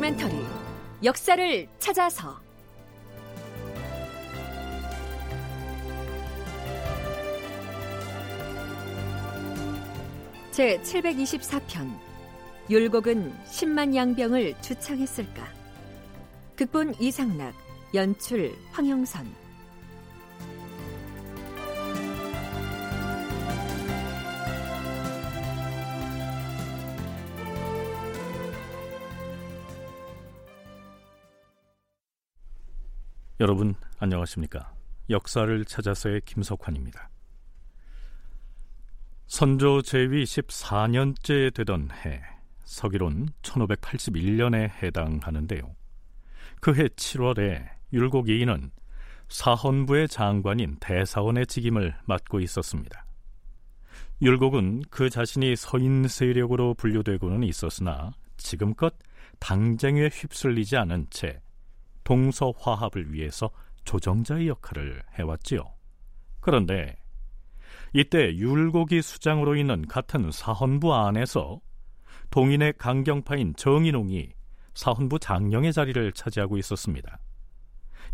다큐멘터리 역사를 찾아서. 제 724편 율곡은 10만 양병을 주창했을까? 극본 이상락 연출 황영선 여러분 안녕하십니까? 역사를 찾아서의 김석환입니다. 선조 제위 14년째 되던 해 서기론 1581년에 해당하는데요. 그 해 7월에 율곡 이인은 사헌부의 장관인 대사원의 직임을 맡고 있었습니다. 율곡은 그 자신이 서인 세력으로 분류되고는 있었으나 지금껏 당쟁에 휩쓸리지 않은 채 동서 화합을 위해서 조정자의 역할을 해왔지요. 그런데 이때 율곡이 수장으로 있는 같은 사헌부 안에서 동인의 강경파인 정인홍이 사헌부 장령의 자리를 차지하고 있었습니다.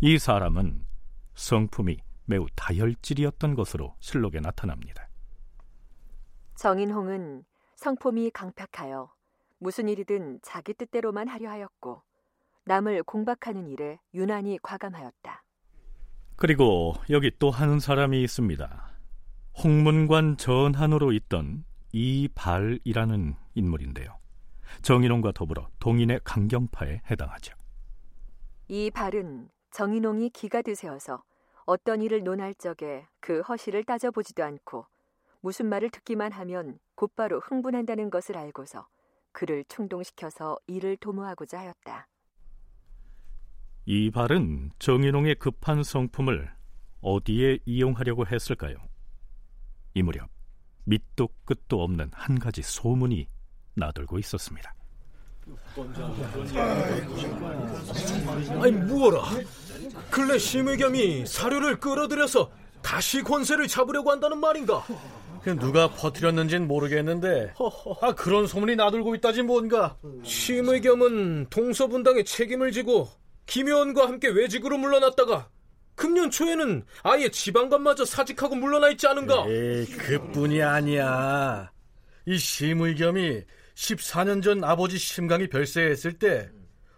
이 사람은 성품이 매우 다혈질이었던 것으로 실록에 나타납니다. 정인홍은 성품이 강팍하여 무슨 일이든 자기 뜻대로만 하려 하였고 남을 공박하는 일에 유난히 과감하였다. 그리고 여기 또한 사람이 있습니다. 홍문관 전한으로 있던 이발이라는 인물인데요. 정인홍과 더불어 동인의 강경파에 해당하죠. 이 발은 정인홍이 기가 드세어서 어떤 일을 논할 적에 그 허실을 따져보지도 않고 무슨 말을 듣기만 하면 곧바로 흥분한다는 것을 알고서 그를 충동시켜서 일을 도모하고자 하였다. 이 발은 정인홍의 급한 성품을 어디에 이용하려고 했을까요? 이 무렵 밑도 끝도 없는 한 가지 소문이 나돌고 있었습니다. 아니 무어라 근래 심의겸이 사료를 끌어들여서 다시 권세를 잡으려고 한다는 말인가? 누가 퍼뜨렸는진 모르겠는데 아 그런 소문이 나돌고 있다지 뭔가 심의겸은 동서분당의 책임을 지고 김효원과 함께 외직으로 물러났다가 금년 초에는 아예 지방관마저 사직하고 물러나 있지 않은가? 에이 그뿐이 아니야 이 심의겸이 14년 전 아버지 심강이 별세했을 때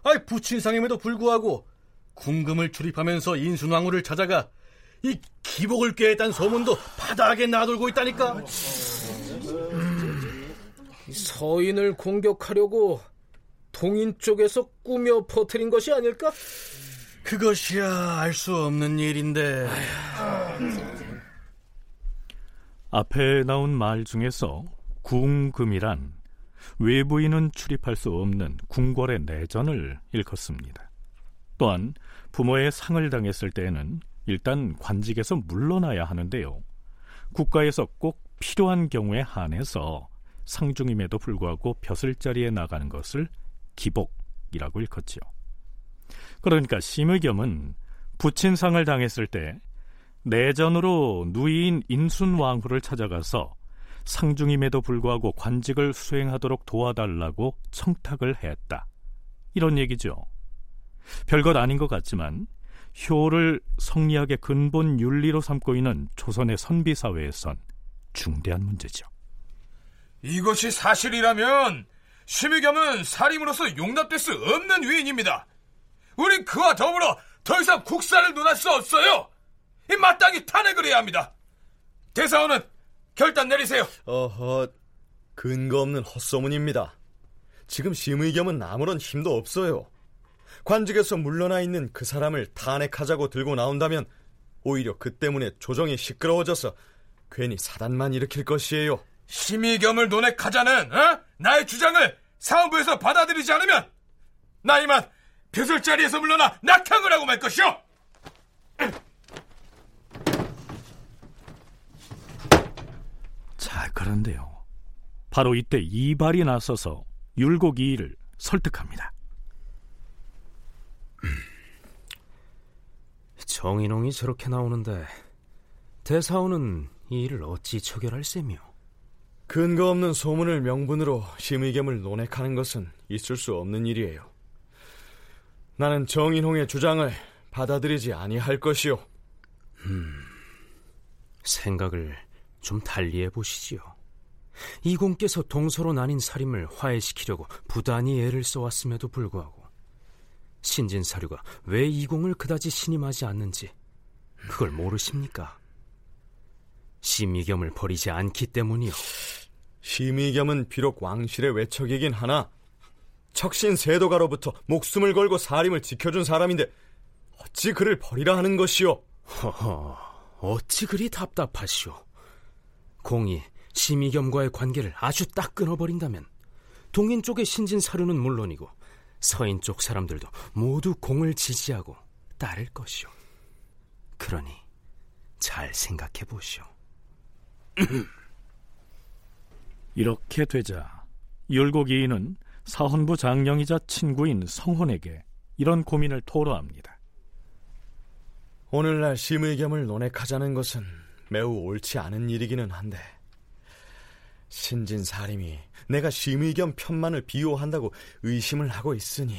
아이 부친상임에도 불구하고 궁금을 출입하면서 인순왕후를 찾아가 이 기복을 꾀했다는 소문도 바닥에 나돌고 있다니까 음, 서인을 공격하려고 동인 쪽에서 꾸며 퍼뜨린 것이 아닐까? 그것이야 알 수 없는 일인데 앞에 나온 말 중에서 궁금이란 외부인은 출입할 수 없는 궁궐의 내전을 일컫습니다. 또한 부모의 상을 당했을 때에는 일단 관직에서 물러나야 하는데요. 국가에서 꼭 필요한 경우에 한해서 상중임에도 불구하고 벼슬자리에 나가는 것을 기복이라고 일컫지요. 그러니까 심의겸은 부친상을 당했을 때 내전으로 누이인 인순왕후를 찾아가서 상중임에도 불구하고 관직을 수행하도록 도와달라고 청탁을 했다. 이런 얘기죠. 별것 아닌 것 같지만 효를 성리학의 근본 윤리로 삼고 있는 조선의 선비 사회에선 중대한 문제죠. 이것이 사실이라면 심의겸은 살인으로서 용납될 수 없는 위인입니다. 우린 그와 더불어 더 이상 국사를 논할 수 없어요. 이 마땅히 탄핵을 해야 합니다. 대사원은 결단 내리세요. 어허, 근거 없는 헛소문입니다. 지금 심의겸은 아무런 힘도 없어요. 관직에서 물러나 있는 그 사람을 탄핵하자고 들고 나온다면 오히려 그 때문에 조정이 시끄러워져서 괜히 사단만 일으킬 것이에요. 심의겸을 논핵하자는 어? 나의 주장을 사원부에서 받아들이지 않으면 나 이만 벼슬 자리에서 물러나 낙향을 하고 말 것이오. 자, 그런데요. 바로 이때 이발이 나서서 율곡 이의를 설득합니다. 정인홍이 저렇게 나오는데 대사원은 이 일을 어찌 처결할 셈이오? 근거 없는 소문을 명분으로 심의겸을 논핵하는 것은 있을 수 없는 일이에요. 나는 정인홍의 주장을 받아들이지 아니할 것이오. 음, 생각을 좀 달리해 보시지요. 이공께서 동서로 나뉜 살림을 화해시키려고 부단히 애를 써왔음에도 불구하고 신진사류가 왜 이공을 그다지 신임하지 않는지 그걸 모르십니까? 심의겸을 버리지 않기 때문이요. 심의겸은 비록 왕실의 외척이긴 하나 척신 세도가로부터 목숨을 걸고 사림을 지켜준 사람인데 어찌 그를 버리라 하는 것이오? 허허, 어찌 그리 답답하시오. 공이 심의겸과의 관계를 아주 딱 끊어버린다면 동인 쪽의 신진사류는 물론이고 서인 쪽 사람들도 모두 공을 지지하고 따를 것이오. 그러니 잘 생각해 보시오. 이렇게 되자 율곡이인은 사헌부 장령이자 친구인 성혼에게 이런 고민을 토로합니다. 오늘날 심의겸을 논핵하자는 것은 매우 옳지 않은 일이기는 한데 신진 사림이 내가 심의겸 편만을 비호한다고 의심을 하고 있으니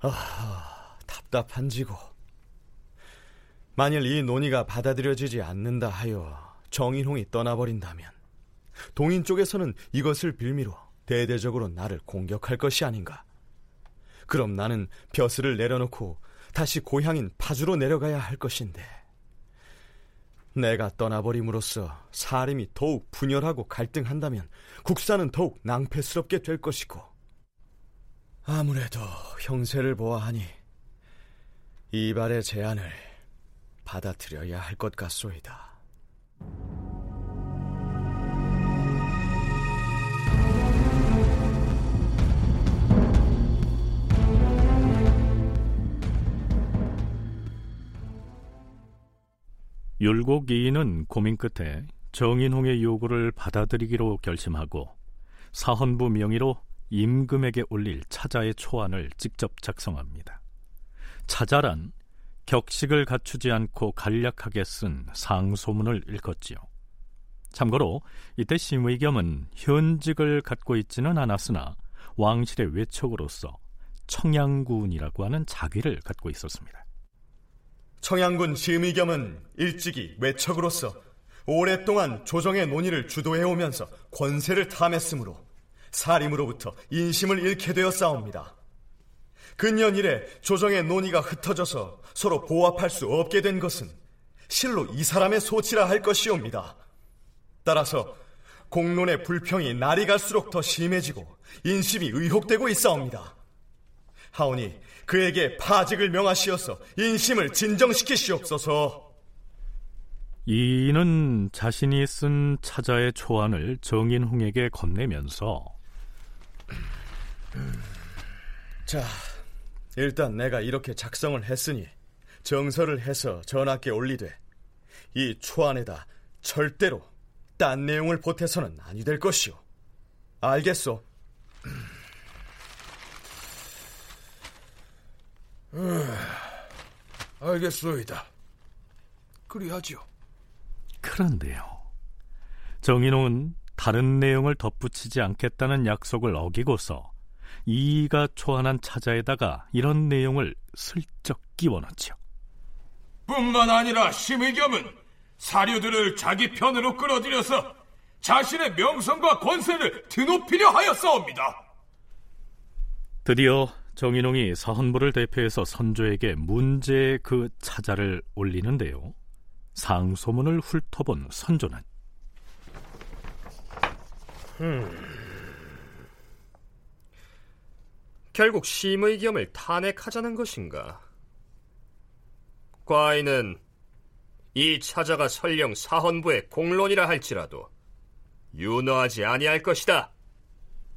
아, 답답한지고 만일 이 논의가 받아들여지지 않는다 하여 정인홍이 떠나버린다면 동인 쪽에서는 이것을 빌미로 대대적으로 나를 공격할 것이 아닌가. 그럼 나는 벼슬을 내려놓고 다시 고향인 파주로 내려가야 할 것인데 내가 떠나버림으로써 사림이 더욱 분열하고 갈등한다면 국사는 더욱 낭패스럽게 될 것이고 아무래도 형세를 보아하니 이발의 제안을 받아들여야 할 것 같소이다. 율곡이인은 고민 끝에 정인홍의 요구를 받아들이기로 결심하고 사헌부 명의로 임금에게 올릴 차자의 초안을 직접 작성합니다. 차자란 격식을 갖추지 않고 간략하게 쓴 상소문을 읽었지요. 참고로 이때 심의겸은 현직을 갖고 있지는 않았으나 왕실의 외척으로서 청양군이라고 하는 자귀를 갖고 있었습니다. 청양군 심의겸은 일찍이 외척으로서 오랫동안 조정의 논의를 주도해오면서 권세를 탐했으므로 사림으로부터 인심을 잃게 되었사옵니다. 근년 이래 조정의 논의가 흩어져서 서로 보합할 수 없게 된 것은 실로 이 사람의 소치라 할 것이옵니다. 따라서 공론의 불평이 날이 갈수록 더 심해지고 인심이 의혹되고 있사옵니다. 하오니 그에게 파직을 명하시어서 인심을 진정시키시옵소서. 이는 자신이 쓴 차자의 초안을 정인홍에게 건네면서 자, 일단 내가 이렇게 작성을 했으니 정서를 해서 전하께 올리되 이 초안에다 절대로 딴 내용을 보태서는 아니 될 것이오. 알겠소? 알겠소이다. 그리하지요. 그런데요. 정인홍은 다른 내용을 덧붙이지 않겠다는 약속을 어기고서 이가 초안한 차자에다가 이런 내용을 슬쩍 끼워넣지요. 뿐만 아니라 심의겸은 사료들을 자기 편으로 끌어들여서 자신의 명성과 권세를 드높이려 하였사옵니다. 드디어 정인홍이 사헌부를 대표해서 선조에게 문제의 그 차자를 올리는데요. 상소문을 훑어본 선조는 음. 결국 심의 겸을 탄핵하자는 것인가? 과인은 이 차자가 설령 사헌부의 공론이라 할지라도 윤호하지 아니할 것이다.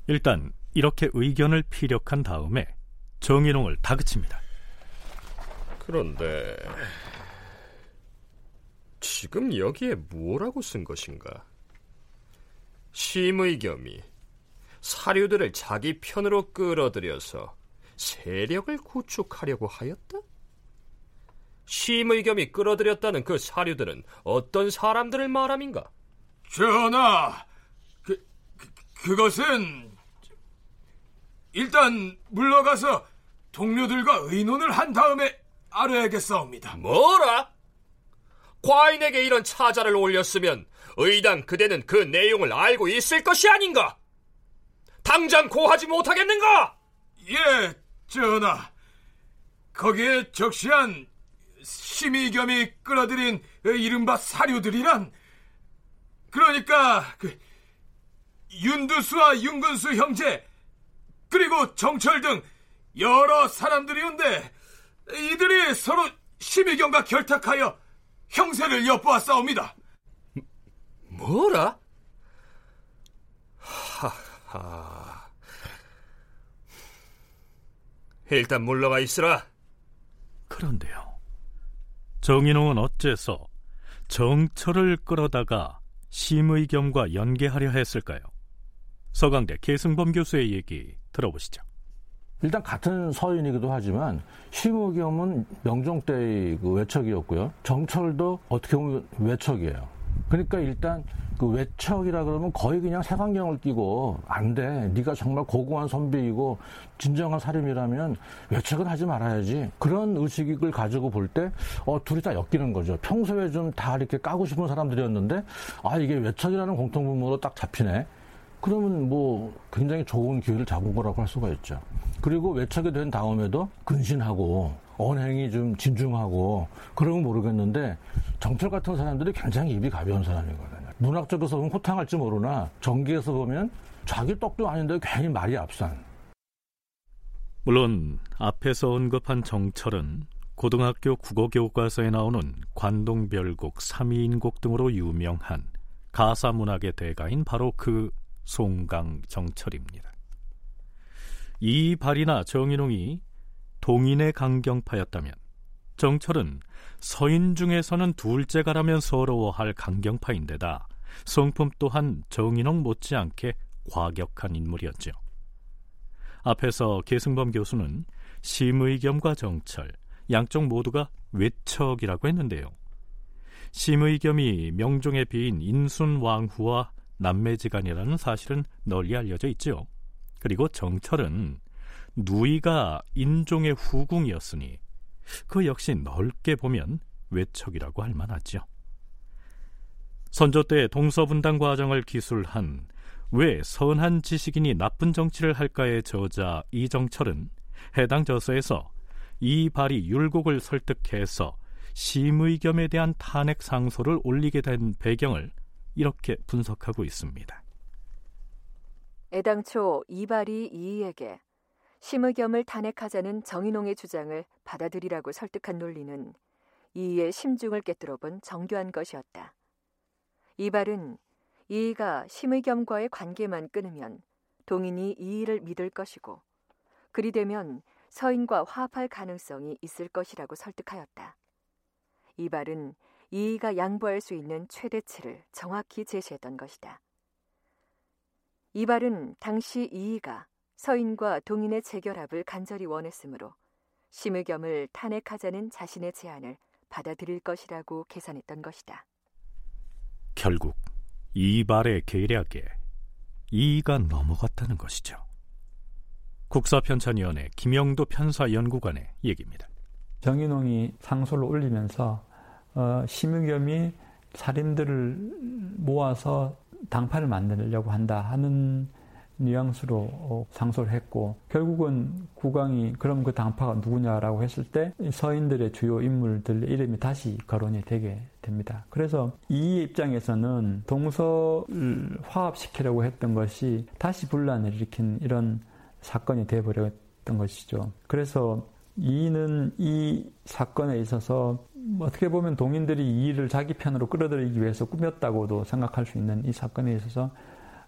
일단 이렇게 의견을 피력한 다음에 정인홍을 다그칩니다. 그런데 지금 여기에 뭐라고 쓴 것인가? 심의 겸이 사료들을 자기 편으로 끌어들여서 세력을 구축하려고 하였다? 심의 겸이 끌어들였다는 그 사료들은 어떤 사람들을 말함인가? 전하, 그, 그 그것은 일단 물러가서 동료들과 의논을 한 다음에 알아야겠사옵니다. 뭐라? 과인에게 이런 차자를 올렸으면 의당 그대는 그 내용을 알고 있을 것이 아닌가? 당장 고하지 못하겠는가? 예, 전하. 거기에 적시한 심의겸이 끌어들인 이른바 사료들이란 그러니까 그 윤두수와 윤근수 형제 그리고 정철 등 여러 사람들이온데 이들이 서로 심의경과 결탁하여 형세를 엿보았사옵니다. 뭐라? 하하. 일단 물러가 있으라. 그런데요. 정인홍은 어째서 정철을 끌어다가 심의겸과 연계하려 했을까요? 서강대 계승범 교수의 얘기 들어보시죠. 일단 같은 서인이기도 하지만 심의겸은 명종 때의 그 외척이었고요. 정철도 어떻게 보면 외척이에요. 그러니까 일단 그 외척이라 그러면 거의 그냥 색안경을 끼고 안 돼. 네가 정말 고고한 선비이고 진정한 사림이라면 외척은 하지 말아야지. 그런 의식을 가지고 볼 때 어, 둘이 다 엮이는 거죠. 평소에 좀 다 이렇게 까고 싶은 사람들이었는데 아 이게 외척이라는 공통분모로 딱 잡히네. 그러면 뭐 굉장히 좋은 기회를 잡은 거라고 할 수가 있죠. 그리고 외척이 된 다음에도 근신하고 언행이 좀 진중하고 그러면 모르겠는데 정철 같은 사람들이 굉장히 입이 가벼운 사람이거든요. 문학적에서 보면 호탕할지 모르나 전기에서 보면 자기 떡도 아닌데 괜히 말이 앞선. 물론 앞에서 언급한 정철은 고등학교 국어 교과서에 나오는 관동별곡, 삼위인곡 등으로 유명한 가사 문학의 대가인 바로 그 송강정철입니다. 이발이나 정인홍이 동인의 강경파였다면 정철은 서인 중에서는 둘째가라면 서러워할 강경파인데다 성품 또한 정인홍 못지않게 과격한 인물이었죠. 앞에서 계승범 교수는 심의겸과 정철 양쪽 모두가 외척이라고 했는데요. 심의겸이 명종의 비인 인순왕후와 남매지간이라는 사실은 널리 알려져 있죠. 그리고 정철은 누이가 인종의 후궁이었으니 그 역시 넓게 보면 외척이라고 할 만하죠. 선조 때 동서분당 과정을 기술한 왜 선한 지식인이 나쁜 정치를 할까의 저자 이정철은 해당 저서에서 이 발이 율곡을 설득해서 심의겸에 대한 탄핵 상소를 올리게 된 배경을 이렇게 분석하고 있습니다. 애당초 이발이 이이에게 심의겸을 탄핵하자는 정인홍의 주장을 받아들이라고 설득한 논리는 이이의 심중을 깨뜨려 본 정교한 것이었다. 이발은 이이가 심의겸과의 관계만 끊으면 동인이 이이를 믿을 것이고 그리 되면 서인과 화합할 가능성이 있을 것이라고 설득하였다. 이발은 이이가 양보할 수 있는 최대치를 정확히 제시했던 것이다. 이발은 당시 이이가 서인과 동인의 재결합을 간절히 원했으므로 심의겸을 탄핵하자는 자신의 제안을 받아들일 것이라고 계산했던 것이다. 결국 이발의 계략에 이이가 넘어갔다는 것이죠. 국사편찬위원회 김영도 편사연구관의 얘기입니다. 정인홍이 상소를 올리면서 어, 심의겸이 살인들을 모아서 당파를 만들려고 한다 하는 뉘앙스로 어, 상소를 했고 결국은 국왕이 그럼 그 당파가 누구냐라고 했을 때 서인들의 주요 인물들의 이름이 다시 거론이 되게 됩니다. 그래서 이 입장에서는 동서를 화합시키려고 했던 것이 다시 분란을 일으킨 이런 사건이 되어버렸던 것이죠. 그래서 이는 이 사건에 있어서 어떻게 보면 동인들이 이 일을 자기 편으로 끌어들이기 위해서 꾸몄다고도 생각할 수 있는 이 사건에 있어서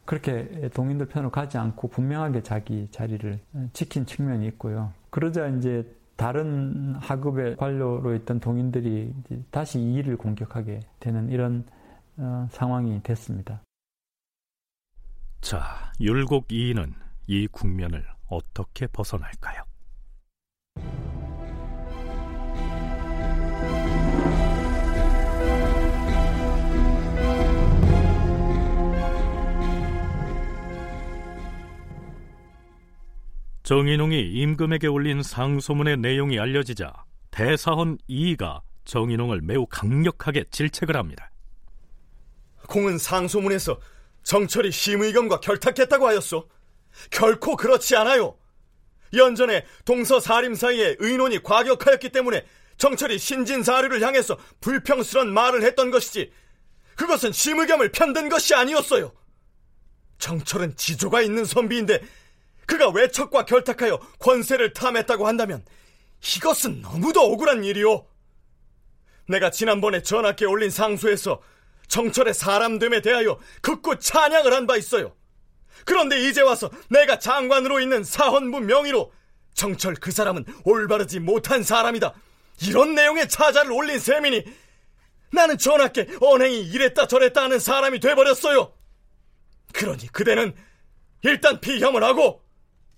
그렇게 동인들 편으로 가지 않고 분명하게 자기 자리를 지킨 측면이 있고요. 그러자 이제 다른 하급의 관료로 있던 동인들이 다시 이 일을 공격하게 되는 이런 어, 상황이 됐습니다. 자, 율곡 이인은 이 국면을 어떻게 벗어날까요? 정인홍이 임금에게 올린 상소문의 내용이 알려지자 대사헌 이이가 정인홍을 매우 강력하게 질책을 합니다. 공은 상소문에서 정철이 심의겸과 결탁했다고 하였소. 결코 그렇지 않아요. 연전에 동서 사림 사이에 의논이 과격하였기 때문에 정철이 신진 사류를 향해서 불평스런 말을 했던 것이지 그것은 심의겸을 편든 것이 아니었어요. 정철은 지조가 있는 선비인데 그가 외척과 결탁하여 권세를 탐했다고 한다면 이것은 너무도 억울한 일이오. 내가 지난번에 전하께 올린 상소에서 정철의 사람됨에 대하여 극구 찬양을 한 바 있어요. 그런데 이제 와서 내가 장관으로 있는 사헌부 명의로 정철 그 사람은 올바르지 못한 사람이다. 이런 내용의 차자를 올린 셈이니 나는 전하께 언행이 이랬다 저랬다 하는 사람이 돼버렸어요. 그러니 그대는 일단 피혐을 하고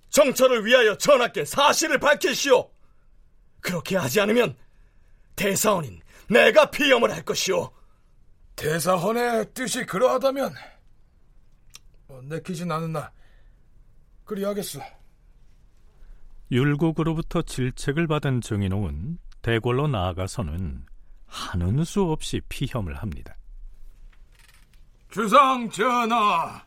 정철을 위하여 전하께 사실을 밝히시오. 그렇게 하지 않으면 대사원인 내가 피혐을 할 것이오. 대사헌의 뜻이 그러하다면 어, 내키진 않으나 그리하겠소. 율곡으로부터 질책을 받은 정인홍은 대궐로 나아가서는 하는 수 없이 피혐을 합니다. 주상 전하,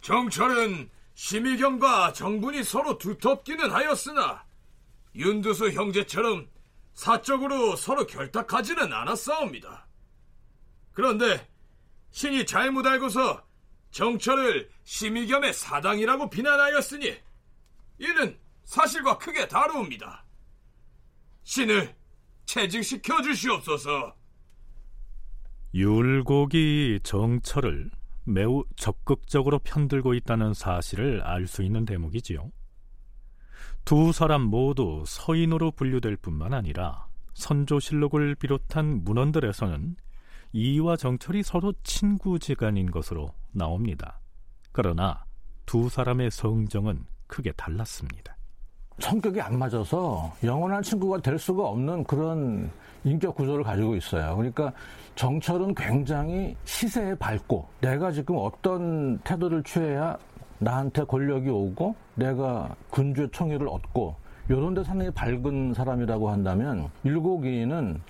정철은 심의경과 정분이 서로 두텁기는 하였으나 윤두수 형제처럼 사적으로 서로 결탁하지는 않았사옵니다. 그런데 신이 잘못 알고서 정철을 심의겸의 사당이라고 비난하였으니 이는 사실과 크게 다르옵니다. 신을 채직시켜 주시옵소서. 율곡이 정철을 매우 적극적으로 편들고 있다는 사실을 알 수 있는 대목이지요. 두 사람 모두 서인으로 분류될 뿐만 아니라 선조실록을 비롯한 문헌들에서는 이와 정철이 서로 친구지간인 것으로 나옵니다. 그러나 두 사람의 성정은 크게 달랐습니다. 성격이 안 맞아서 영원한 친구가 될 수가 없는 그런 인격 구조를 가지고 있어요. 그러니까 정철은 굉장히 시세에 밝고 내가 지금 어떤 태도를 취해야 나한테 권력이 오고 내가 군주의 청의를 얻고 이런 데 상당히 밝은 사람이라고 한다면 일곡이는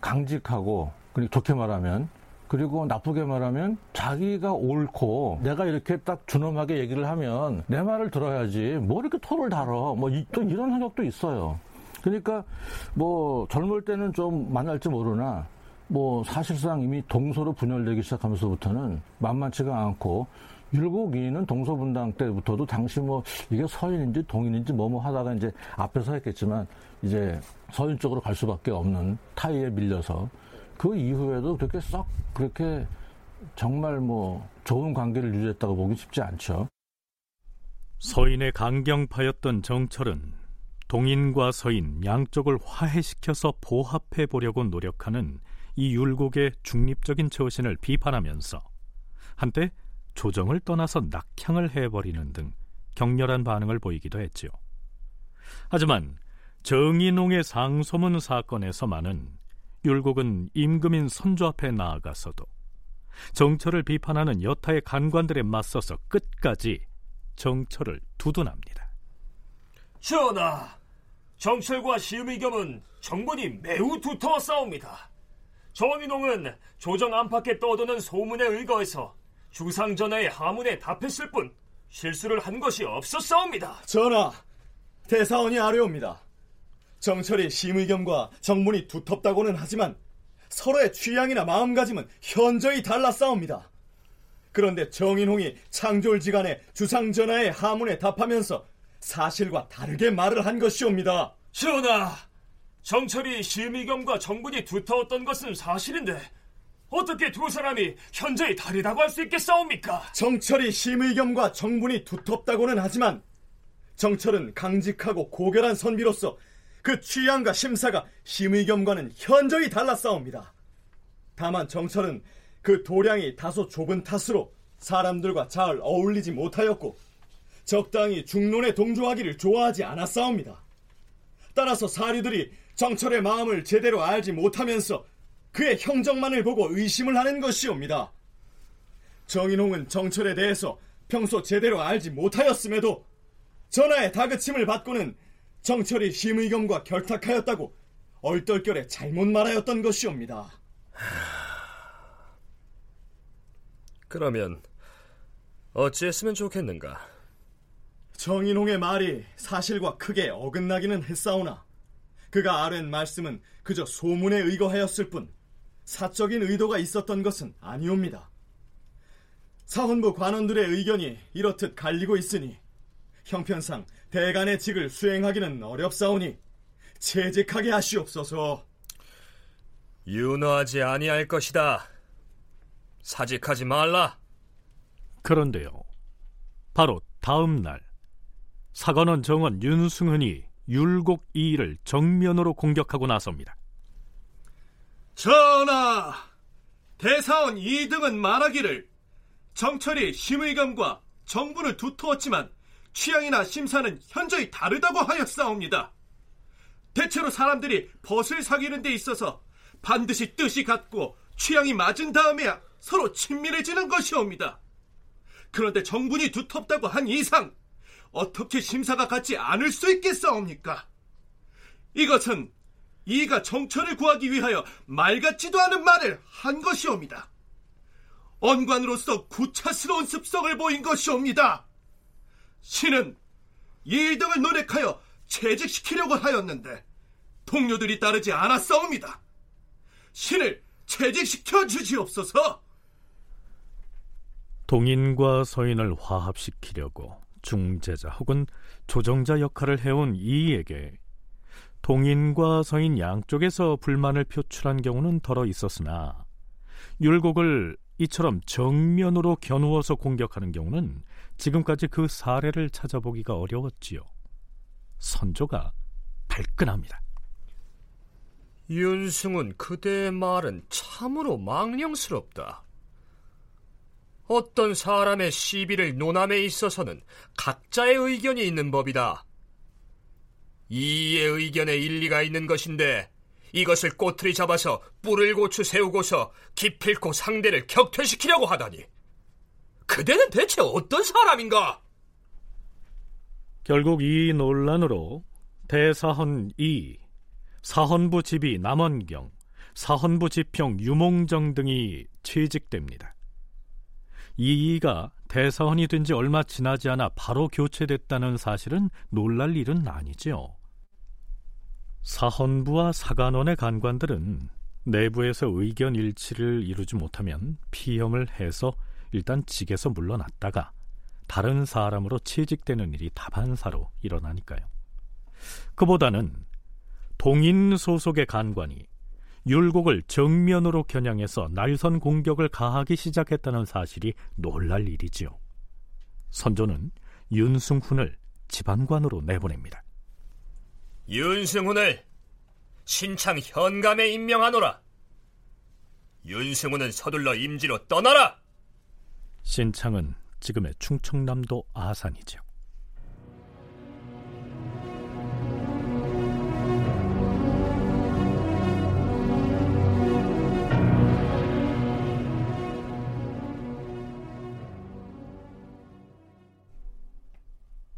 강직하고 그리고 좋게 말하면 그리고 나쁘게 말하면 자기가 옳고 내가 이렇게 딱 준엄하게 얘기를 하면 내 말을 들어야지 뭐 이렇게 토를 달어 뭐 또 이런 성격도 있어요. 그러니까 뭐 젊을 때는 좀 만날지 모르나 뭐 사실상 이미 동서로 분열되기 시작하면서부터는 만만치가 않고 율곡이는 동서분당 때부터도 당시 뭐 이게 서인인지 동인인지 뭐뭐 뭐 하다가 이제 앞에서 했겠지만 이제 서인 쪽으로 갈 수밖에 없는 타이에 밀려서 그 이후에도 그렇게 썩 그렇게 정말 뭐 좋은 관계를 유지했다고 보기 쉽지 않죠. 서인의 강경파였던 정철은 동인과 서인 양쪽을 화해시켜서 보합해 보려고 노력하는 이 율곡의 중립적인 처신을 비판하면서 한때 조정을 떠나서 낙향을 해버리는 등 격렬한 반응을 보이기도 했지요. 하지만 정인홍의 상소문 사건에서만은 율곡은 임금인 선조 앞에 나아가서도 정철을 비판하는 여타의 간관들에 맞서서 끝까지 정철을 두둔합니다. 전하, 정철과 시의겸은 정본이 매우 두터워 싸웁니다. 정인홍은 조정 안팎에 떠도는 소문에 의거해서 주상전하의 하문에 답했을 뿐 실수를 한 것이 없었사옵니다. 전하, 대사원이 아뢰옵니다. 정철이 심의겸과 정문이 두텁다고는 하지만 서로의 취향이나 마음가짐은 현저히 달라싸웁니다. 그런데 정인홍이 창졸지간에 주상전하의 하문에 답하면서 사실과 다르게 말을 한 것이옵니다. 전하, 정철이 심의겸과 정문이 두터웠던 것은 사실인데 어떻게 두 사람이 현저히 다르다고 할 수 있겠사옵니까? 정철이 심의겸과 정분이 두텁다고는 하지만 정철은 강직하고 고결한 선비로서 그 취향과 심사가 심의겸과는 현저히 달랐사옵니다. 다만 정철은 그 도량이 다소 좁은 탓으로 사람들과 잘 어울리지 못하였고 적당히 중론에 동조하기를 좋아하지 않았사옵니다. 따라서 사류들이 정철의 마음을 제대로 알지 못하면서 그의 형정만을 보고 의심을 하는 것이옵니다. 정인홍은 정철에 대해서 평소 제대로 알지 못하였음에도 전하의 다그침을 받고는 정철이 심의겸과 결탁하였다고 얼떨결에 잘못 말하였던 것이옵니다. 그러면 어찌했으면 좋겠는가? 정인홍의 말이 사실과 크게 어긋나기는 했사오나 그가 아랜 말씀은 그저 소문에 의거하였을 뿐 사적인 의도가 있었던 것은 아니옵니다. 사헌부 관원들의 의견이 이렇듯 갈리고 있으니 형편상 대간의 직을 수행하기는 어렵사오니 채직하게 하시옵소서. 윤호하지 아니할 것이다. 사직하지 말라. 그런데요. 바로 다음 날 사관원 정원 윤승흔이 율곡 이의를 정면으로 공격하고 나섭니다. 전하, 대사원 2등은 말하기를 정철이 심의감과 정부를 두터웠지만 취향이나 심사는 현저히 다르다고 하였사옵니다. 대체로 사람들이 벗을 사귀는 데 있어서 반드시 뜻이 같고 취향이 맞은 다음에야 서로 친밀해지는 것이옵니다. 그런데 정분이 두텁다고 한 이상 어떻게 심사가 같지 않을 수 있겠사옵니까? 이것은 이가 정처를 구하기 위하여 말 같지도 않은 말을 한 것이옵니다. 언관으로서 구차스러운 습성을 보인 것이옵니다. 신은 이 등을 노력하여 채직시키려고 하였는데 동료들이 따르지 않았사옵니다. 신을 채직시켜 주시옵소서. 동인과 서인을 화합시키려고 중재자 혹은 조정자 역할을 해온 이에게 동인과 서인 양쪽에서 불만을 표출한 경우는 덜어 있었으나 율곡을 이처럼 정면으로 겨누어서 공격하는 경우는 지금까지 그 사례를 찾아보기가 어려웠지요. 선조가 발끈합니다. 윤승은 그대의 말은 참으로 망령스럽다. 어떤 사람의 시비를 논함에 있어서는 각자의 의견이 있는 법이다. 이의 의견에 일리가 있는 것인데 이것을 꼬투리 잡아서 뿔을 고추 세우고서 기필코 상대를 격퇴시키려고 하다니. 그대는 대체 어떤 사람인가? 결국 이 논란으로 대사헌 이, 사헌부 집이 남원경, 사헌부 지평 유몽정 등이 취직됩니다. 이이가 대사헌이 된 지 얼마 지나지 않아 바로 교체됐다는 사실은 놀랄 일은 아니지요. 사헌부와 사관원의 간관들은 내부에서 의견 일치를 이루지 못하면 피험을 해서 일단 직에서 물러났다가 다른 사람으로 취직되는 일이 다반사로 일어나니까요. 그보다는 동인 소속의 간관이 율곡을 정면으로 겨냥해서 날선 공격을 가하기 시작했다는 사실이 놀랄 일이지요. 선조는 윤승훈을 지방관으로 내보냅니다. 윤승훈을 신창 현감에 임명하노라. 윤승훈은 서둘러 임지로 떠나라. 신창은 지금의 충청남도 아산이죠.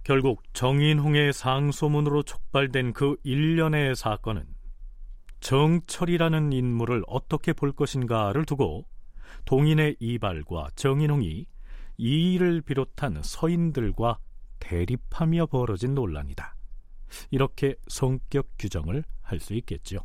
결국 정인홍의 상소문으로 촉발된 그 일련의 사건은 정철이라는 인물을 어떻게 볼 것인가를 두고 동인의 이발과 정인홍이 이일을 비롯한 서인들과 대립하며 벌어진 논란이다. 이렇게 성격 규정을 할 수 있겠죠.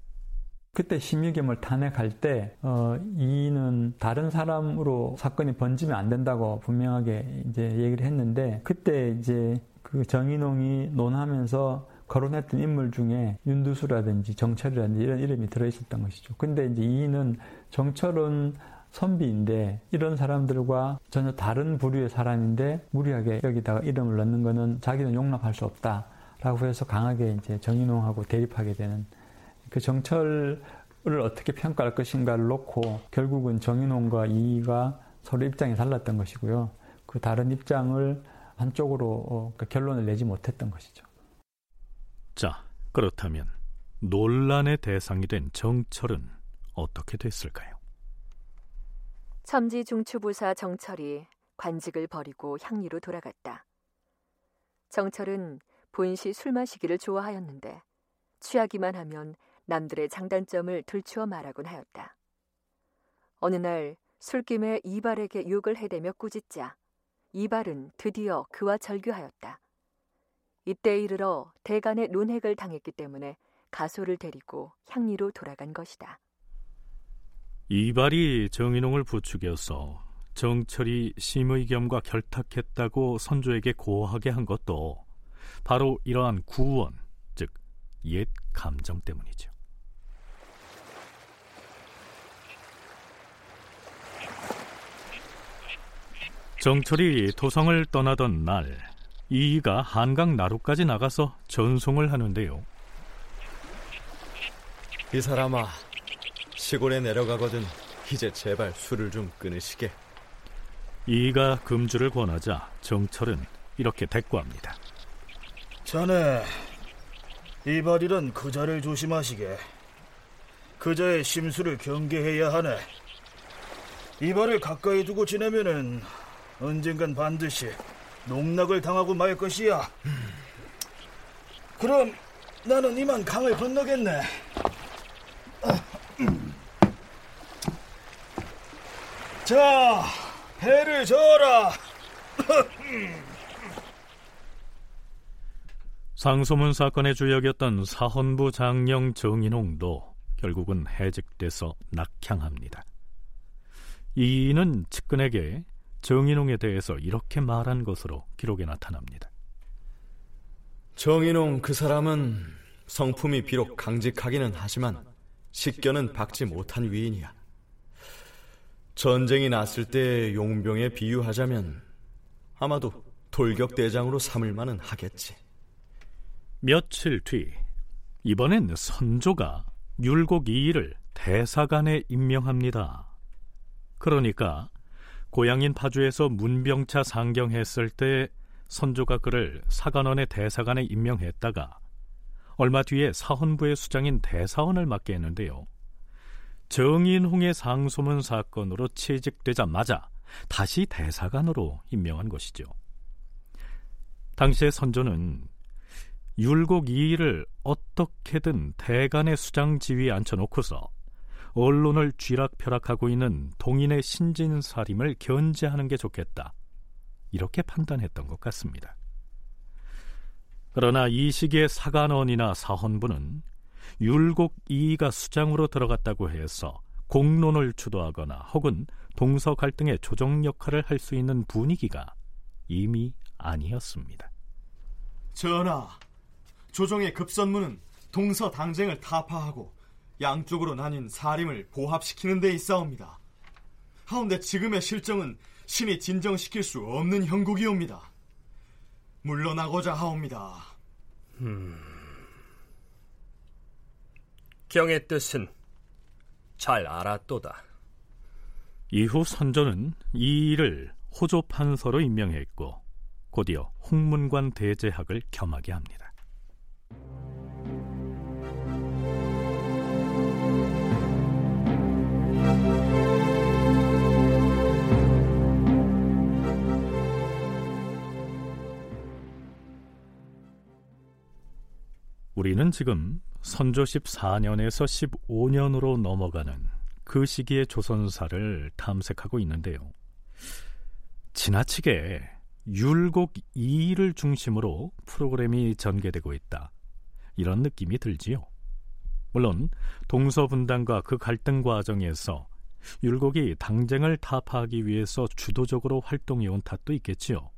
그때 심의겸을 탄핵할 때 어, 이는 다른 사람으로 사건이 번지면 안 된다고 분명하게 이제 얘기를 했는데 그때 이제 그 정인홍이 논하면서 거론했던 인물 중에 윤두수라든지 정철이라든지 이런 이름이 들어있었던 것이죠. 근데 이제 이는 정철은 선비인데 이런 사람들과 전혀 다른 부류의 사람인데 무리하게 여기다가 이름을 넣는 것은 자기는 용납할 수 없다라고 해서 강하게 이제 정인홍하고 대립하게 되는 그 정철을 어떻게 평가할 것인가를 놓고 결국은 정인홍과 이가 서로 입장이 달랐던 것이고요. 그 다른 입장을 한쪽으로 어, 그 결론을 내지 못했던 것이죠. 자, 그렇다면 논란의 대상이 된 정철은 어떻게 됐을까요? 첨지 중추부사 정철이 관직을 버리고 향리로 돌아갔다. 정철은 본시 술 마시기를 좋아하였는데 취하기만 하면 남들의 장단점을 들추어 말하곤 하였다. 어느 날 술김에 이발에게 욕을 해대며 꾸짖자 이발은 드디어 그와 절규하였다. 이때 이르러 대간의 논핵을 당했기 때문에 가소를 데리고 향리로 돌아간 것이다. 이발이 정인홍을 부추겨서 정철이 심의겸과 결탁했다고 선조에게 고하게 한 것도 바로 이러한 구원, 즉 옛 감정 때문이죠. 정철이 도성을 떠나던 날 이이가 한강 나루까지 나가서 전송을 하는데요. 이 사람아, 시골에 내려가거든 이제 제발 술을 좀 끊으시게. 이이가 금주를 권하자 정철은 이렇게 대꾸합니다. 자네, 이발이란 그자를 조심하시게. 그자의 심수를 경계해야 하네. 이발을 가까이 두고 지내면은 언젠간 반드시 농락을 당하고 말 것이야. 그럼 나는 이만 강을 건너겠네. 자, 배를 저어라. 상소문 사건의 주역이었던 사헌부 장령 정인홍도 결국은 해직돼서 낙향합니다. 이인은 측근에게 정인홍에 대해서 이렇게 말한 것으로 기록에 나타납니다. 정인홍 그 사람은 성품이 비록 강직하기는 하지만 식견은 박지 못한 위인이야. 전쟁이 났을 때 용병에 비유하자면 아마도 돌격대장으로 삼을 만은 하겠지. 며칠 뒤 이번엔 선조가 율곡 이일을 대사관에 임명합니다. 그러니까 고향인 파주에서 문병차 상경했을 때 선조가 그를 사관원의 대사관에 임명했다가 얼마 뒤에 사헌부의 수장인 대사원을 맡게 했는데요. 정인홍의 상소문 사건으로 취직되자마자 다시 대사관으로 임명한 것이죠. 당시의 선조는 율곡 이일을 어떻게든 대간의 수장 지위에 앉혀놓고서 언론을 쥐락펴락하고 있는 동인의 신진사림을 견제하는 게 좋겠다. 이렇게 판단했던 것 같습니다. 그러나 이 시기에 사관원이나 사헌부는 율곡 이이가 수장으로 들어갔다고 해서 공론을 주도하거나 혹은 동서 갈등의 조정 역할을 할 수 있는 분위기가 이미 아니었습니다. 전하, 조정의 급선무는 동서 당쟁을 타파하고 양쪽으로 나뉜 사림을 보합시키는 데 있사옵니다. 하운데 지금의 실정은 신이 진정시킬 수 없는 형국이옵니다. 물러나고자 하옵니다. 음... 경의 뜻은 잘 알았도다. 이후 선조는 이 일을 호조 판서로 임명했고 곧이어 홍문관 대제학을 겸하게 합니다. 우리는 지금 선조 14년에서 15년으로 넘어가는 그 시기의 조선사를 탐색하고 있는데요. 지나치게 율곡 2를 중심으로 프로그램이 전개되고 있다. 이런 느낌이 들지요. 물론 동서분단과 그 갈등 과정에서 율곡이 당쟁을 타파하기 위해서 주도적으로 활동해온 탓도 있겠지요.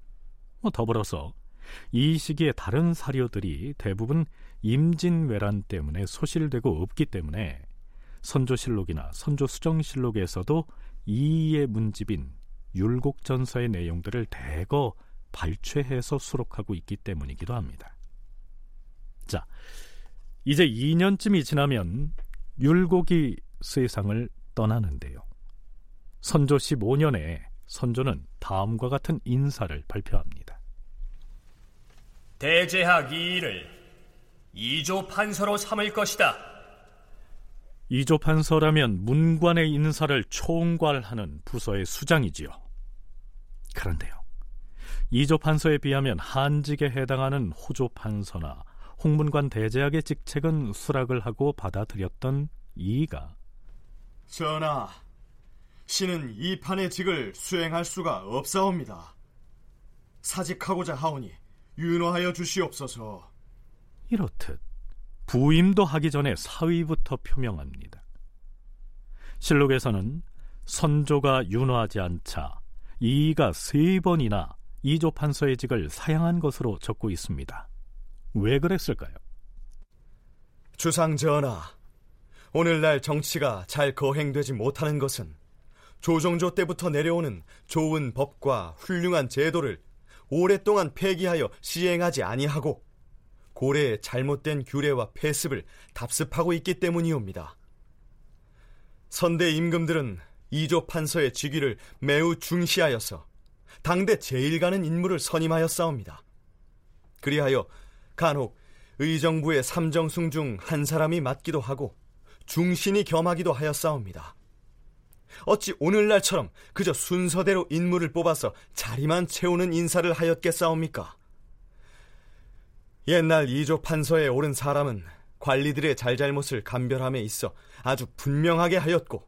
뭐 더불어서 이 시기의 다른 사료들이 대부분 임진왜란 때문에 소실되고 없기 때문에 선조실록이나 선조수정실록에서도 이의 문집인 율곡전서의 내용들을 대거 발췌해서 수록하고 있기 때문이기도 합니다. 자, 이제 2년쯤이 지나면 율곡이 세상을 떠나는데요. 선조 15년에 선조는 다음과 같은 인사를 발표합니다. 대제학 이일을 이조 판서로 삼을 것이다. 이조 판서라면 문관의 인사를 총괄하는 부서의 수장이지요. 그런데요. 이조 판서에 비하면 한직에 해당하는 호조 판서나 홍문관 대제학의 직책은 수락을 하고 받아들였던 이가 전하, 신은 이 판의 직을 수행할 수가 없사옵니다. 사직하고자 하오니 윤호하여 주시옵소서. 이렇듯 부임도 하기 전에 사위부터 표명합니다. 실록에서는 선조가 윤호하지 않자 이가 세 번이나 이조 판서의 직을 사양한 것으로 적고 있습니다. 왜 그랬을까요? 주상 전하, 오늘날 정치가 잘 거행되지 못하는 것은 조정조 때부터 내려오는 좋은 법과 훌륭한 제도를 오랫동안 폐기하여 시행하지 아니하고 고래의 잘못된 규례와 폐습을 답습하고 있기 때문이옵니다. 선대 임금들은 이조 판서의 직위를 매우 중시하여서 당대 제일 가는 인물을 선임하였사옵니다. 그리하여 간혹 의정부의 삼정승 중 한 사람이 맡기도 하고 중신이 겸하기도 하였사옵니다. 어찌 오늘날처럼 그저 순서대로 인물을 뽑아서 자리만 채우는 인사를 하였겠사옵니까? 옛날 이조 판서에 오른 사람은 관리들의 잘잘못을 감별함에 있어 아주 분명하게 하였고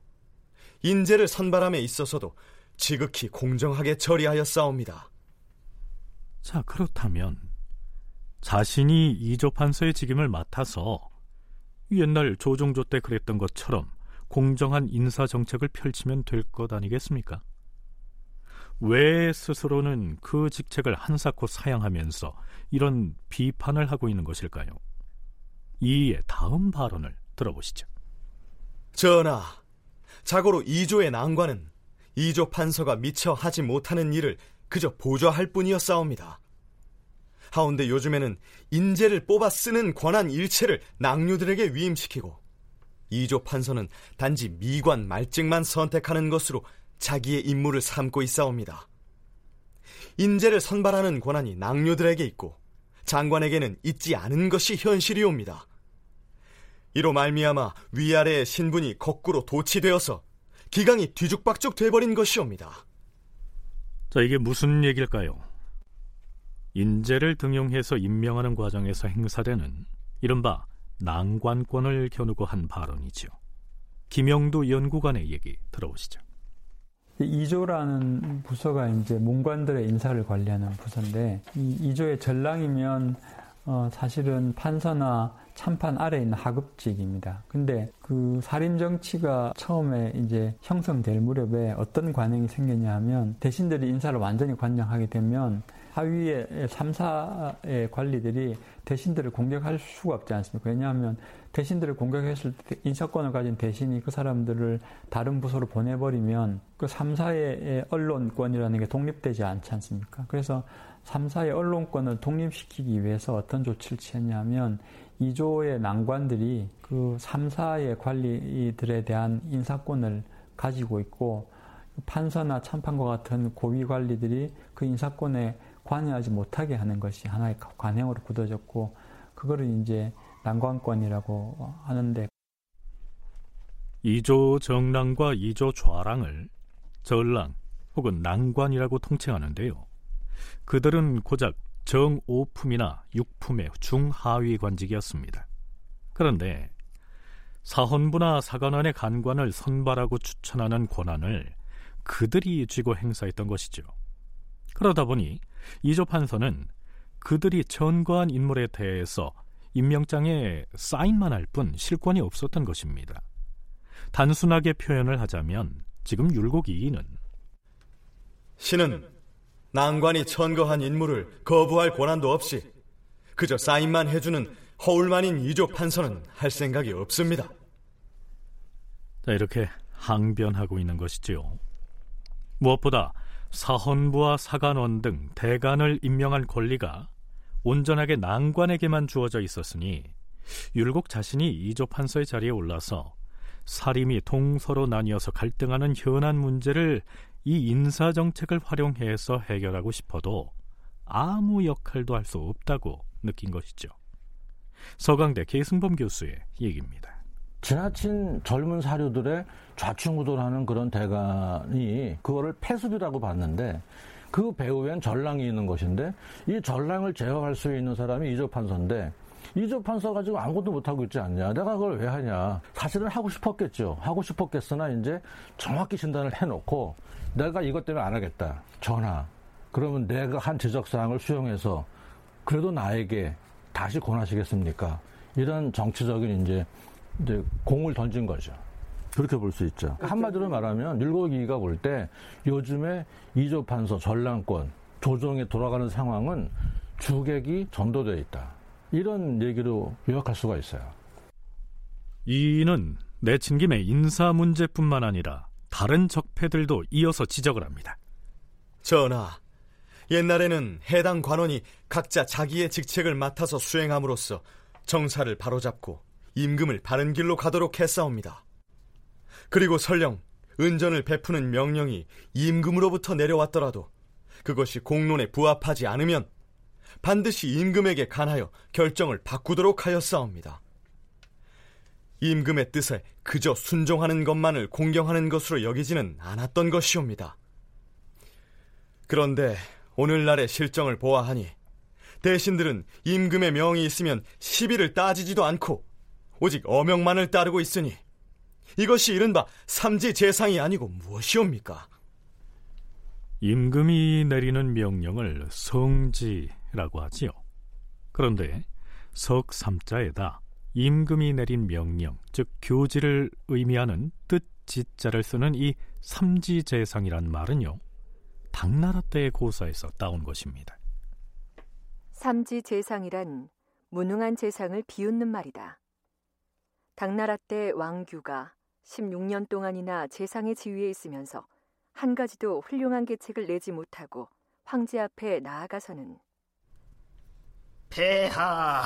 인재를 선발함에 있어서도 지극히 공정하게 처리하였사옵니다. 자, 그렇다면 자신이 이조 판서의 직임을 맡아서 옛날 조종조 때 그랬던 것처럼 공정한 인사 정책을 펼치면 될 것 아니겠습니까? 왜 스스로는 그 직책을 한사코 사양하면서 이런 비판을 하고 있는 것일까요? 이의 다음 발언을 들어보시죠. 전하, 자고로 이조의 난관은 이조 판서가 미처 하지 못하는 일을 그저 보좌할 뿐이었사옵니다. 하운데 요즘에는 인재를 뽑아 쓰는 권한 일체를 낭류들에게 위임시키고 이조 판서는 단지 미관 말직만 선택하는 것으로 자기의 임무를 삼고 있사옵니다. 인재를 선발하는 권한이 낭류들에게 있고 장관에게는 있지 않은 것이 현실이옵니다. 이로 말미암아 위아래의 신분이 거꾸로 도치되어서 기강이 뒤죽박죽 돼버린 것이옵니다. 자, 이게 무슨 얘기일까요? 인재를 등용해서 임명하는 과정에서 행사되는 이른바 낭관권을 겨누고 한 발언이죠. 김영도 연구관의 얘기 들어보시죠. 이조라는 부서가 이제 문관들의 인사를 관리하는 부서인데 이 이조의 전랑이면 어, 사실은 판서나 참판 아래에 있는 하급직입니다. 근데 그 살인 정치가 처음에 이제 형성될 무렵에 어떤 관행이 생겼냐 하면 대신들이 인사를 완전히 관장하게 되면 하위의 3사의 관리들이 대신들을 공격할 수가 없지 않습니까? 왜냐하면 대신들을 공격했을 때 인사권을 가진 대신이 그 사람들을 다른 부서로 보내버리면 그 3사의 언론권이라는 게 독립되지 않지 않습니까? 그래서 3사의 언론권을 독립시키기 위해서 어떤 조치를 취했냐면 2조의 난관들이 그 3사의 관리들에 대한 인사권을 가지고 있고 판사나 참판과 같은 고위 관리들이 그 인사권에 관여하지 못하게 하는 것이 하나의 관행으로 굳어졌고 그거를 이제 난관권이라고 하는데 이조 정랑과 이조 좌랑을 전랑 혹은 난관이라고 통칭하는데요. 그들은 고작 정오품이나 육품의 중하위 관직이었습니다. 그런데 사헌부나 사관원의 간관을 선발하고 추천하는 권한을 그들이 쥐고 행사했던 것이죠. 그러다 보니 이조 판서는 그들이 전거한 인물에 대해서 임명장에 사인만 할 뿐 실권이 없었던 것입니다. 단순하게 표현을 하자면 지금 율곡 이인은 신은 난관이 천거한 인물을 거부할 권한도 없이 그저 사인만 해주는 허울만인 이조 판서는 할 생각이 없습니다. 자, 이렇게 항변하고 있는 것이지요. 무엇보다 사헌부와 사관원 등 대관을 임명할 권리가 온전하게 난관에게만 주어져 있었으니 율곡 자신이 이조 판서의 자리에 올라서 사림이 동서로 나뉘어서 갈등하는 현안 문제를 이 인사 정책을 활용해서 해결하고 싶어도 아무 역할도 할 수 없다고 느낀 것이죠. 서강대 계승범 교수의 얘기입니다. 지나친 젊은 사료들의 좌충우돌하는 그런 대관이 그거를 폐습이라고 봤는데 그 배후엔 전랑이 있는 것인데 이 전랑을 제어할 수 있는 사람이 이조 판서인데 이조 판서 가지고 아무것도 못하고 있지 않냐. 내가 그걸 왜 하냐. 사실은 하고 싶었겠죠. 하고 싶었겠으나 이제 정확히 진단을 해놓고 내가 이것 때문에 안 하겠다. 전화. 그러면 내가 한 지적사항을 수용해서 그래도 나에게 다시 권하시겠습니까? 이런 정치적인 이제, 이제 공을 던진 거죠. 그렇게 볼 수 있죠. 한마디로 말하면 율곡이가 볼 때 요즘에 이조 판서 전랑권 조정에 돌아가는 상황은 주객이 전도되어 있다. 이런 얘기로 요약할 수가 있어요. 이인은 내친 김에 인사 문제뿐만 아니라 다른 적폐들도 이어서 지적을 합니다. 전하, 옛날에는 해당 관원이 각자 자기의 직책을 맡아서 수행함으로써 정사를 바로잡고 임금을 바른 길로 가도록 했사옵니다. 그리고 설령 은전을 베푸는 명령이 임금으로부터 내려왔더라도 그것이 공론에 부합하지 않으면 반드시 임금에게 간하여 결정을 바꾸도록 하였사옵니다. 임금의 뜻에 그저 순종하는 것만을 공경하는 것으로 여기지는 않았던 것이옵니다. 그런데 오늘날의 실정을 보아하니 대신들은 임금의 명이 있으면 시비를 따지지도 않고 오직 어명만을 따르고 있으니 이것이 이른바 삼지 재상이 아니고 무엇이옵니까? 임금이 내리는 명령을 성지라고 하지요. 그런데 석삼자에다 임금이 내린 명령, 즉 교지를 의미하는 뜻지자를 쓰는 이 삼지재상이란 말은요. 당나라 때의 고사에서 따온 것입니다. 삼지재상이란 무능한 재상을 비웃는 말이다. 당나라 때 왕규가 16년 동안이나 재상의 지위에 있으면서 한 가지도 훌륭한 계책을 내지 못하고 황제 앞에 나아가서는 폐하,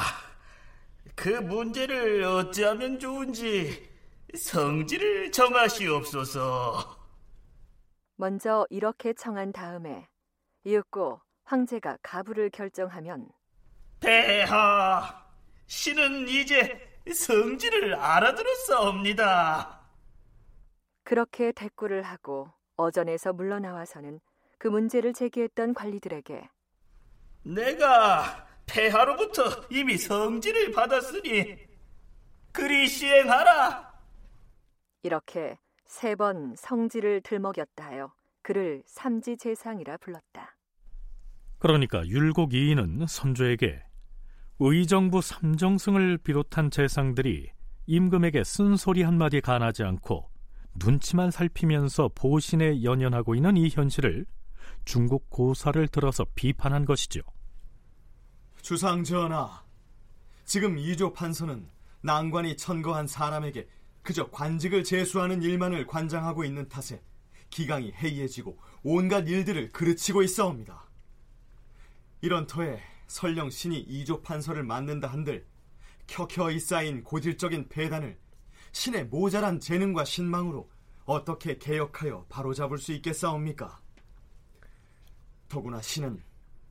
그 문제를 어찌하면 좋은지 성질을 정하시옵소서. 먼저 이렇게 청한 다음에 이윽고 황제가 가부를 결정하면 폐하, 신은 이제 성질을 알아들었사옵니다. 그렇게 대꾸를 하고 어전에서 물러나와서는 그 문제를 제기했던 관리들에게 내가 폐하로부터 이미 성질을 받았으니 그리 시행하라. 이렇게 세 번 성질을 들먹였다 하여 그를 삼지재상이라 불렀다. 그러니까 율곡 이인은 선조에게 의정부 삼정승을 비롯한 재상들이 임금에게 쓴소리 한마디 간하지 않고 눈치만 살피면서 보신에 연연하고 있는 이 현실을 중국 고사를 들어서 비판한 것이죠. 주상 전하, 지금 이조 판서는 난관이 천거한 사람에게 그저 관직을 제수하는 일만을 관장하고 있는 탓에 기강이 해이해지고 온갖 일들을 그르치고 있어옵니다. 이런 터에 설령 신이 이조 판서를 맡는다 한들 켜켜이 쌓인 고질적인 배단을 신의 모자란 재능과 신망으로 어떻게 개혁하여 바로잡을 수 있겠사옵니까? 더구나 신은